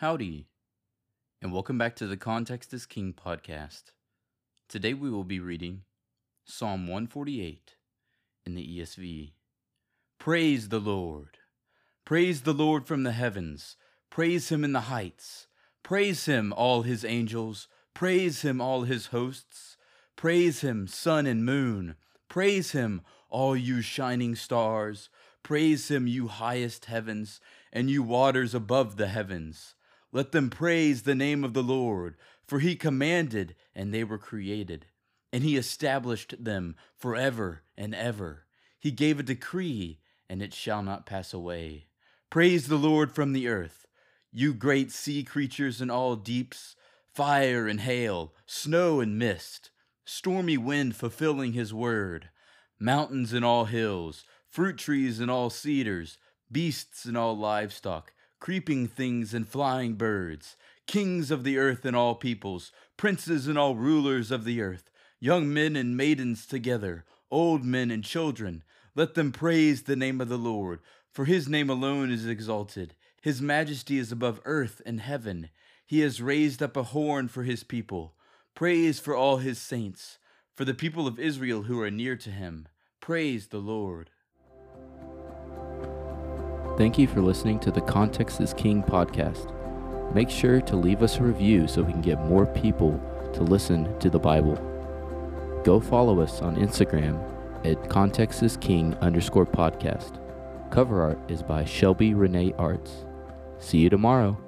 Howdy, and welcome back to the Context is King podcast. Today we will be reading Psalm 148 in the ESV. Praise the Lord! Praise the Lord from the heavens! Praise him in the heights! Praise him, all his angels! Praise him, all his hosts! Praise him, sun and moon! Praise him, all you shining stars! Praise him, you highest heavens, and you waters above the heavens! Let them praise the name of the Lord, for he commanded, and they were created. And he established them forever and ever. He gave a decree, and it shall not pass away. Praise the Lord from the earth, you great sea creatures in all deeps, fire and hail, snow and mist, stormy wind fulfilling his word, mountains and all hills, fruit trees and all cedars, beasts and all livestock creeping things and flying birds, kings of the earth and all peoples, princes and all rulers of the earth, young men and maidens together, old men and children. Let them praise the name of the Lord, for his name alone is exalted. His majesty is above earth and heaven. He has raised up a horn for his people. Praise for all his saints, for the people of Israel who are near to him. Praise the Lord. Thank you for listening to the Context is King podcast. Make sure to leave us a review so we can get more people to listen to the Bible. Go follow us on Instagram at Context is King underscore podcast. Cover art is by Shelby Renee Arts. See you tomorrow.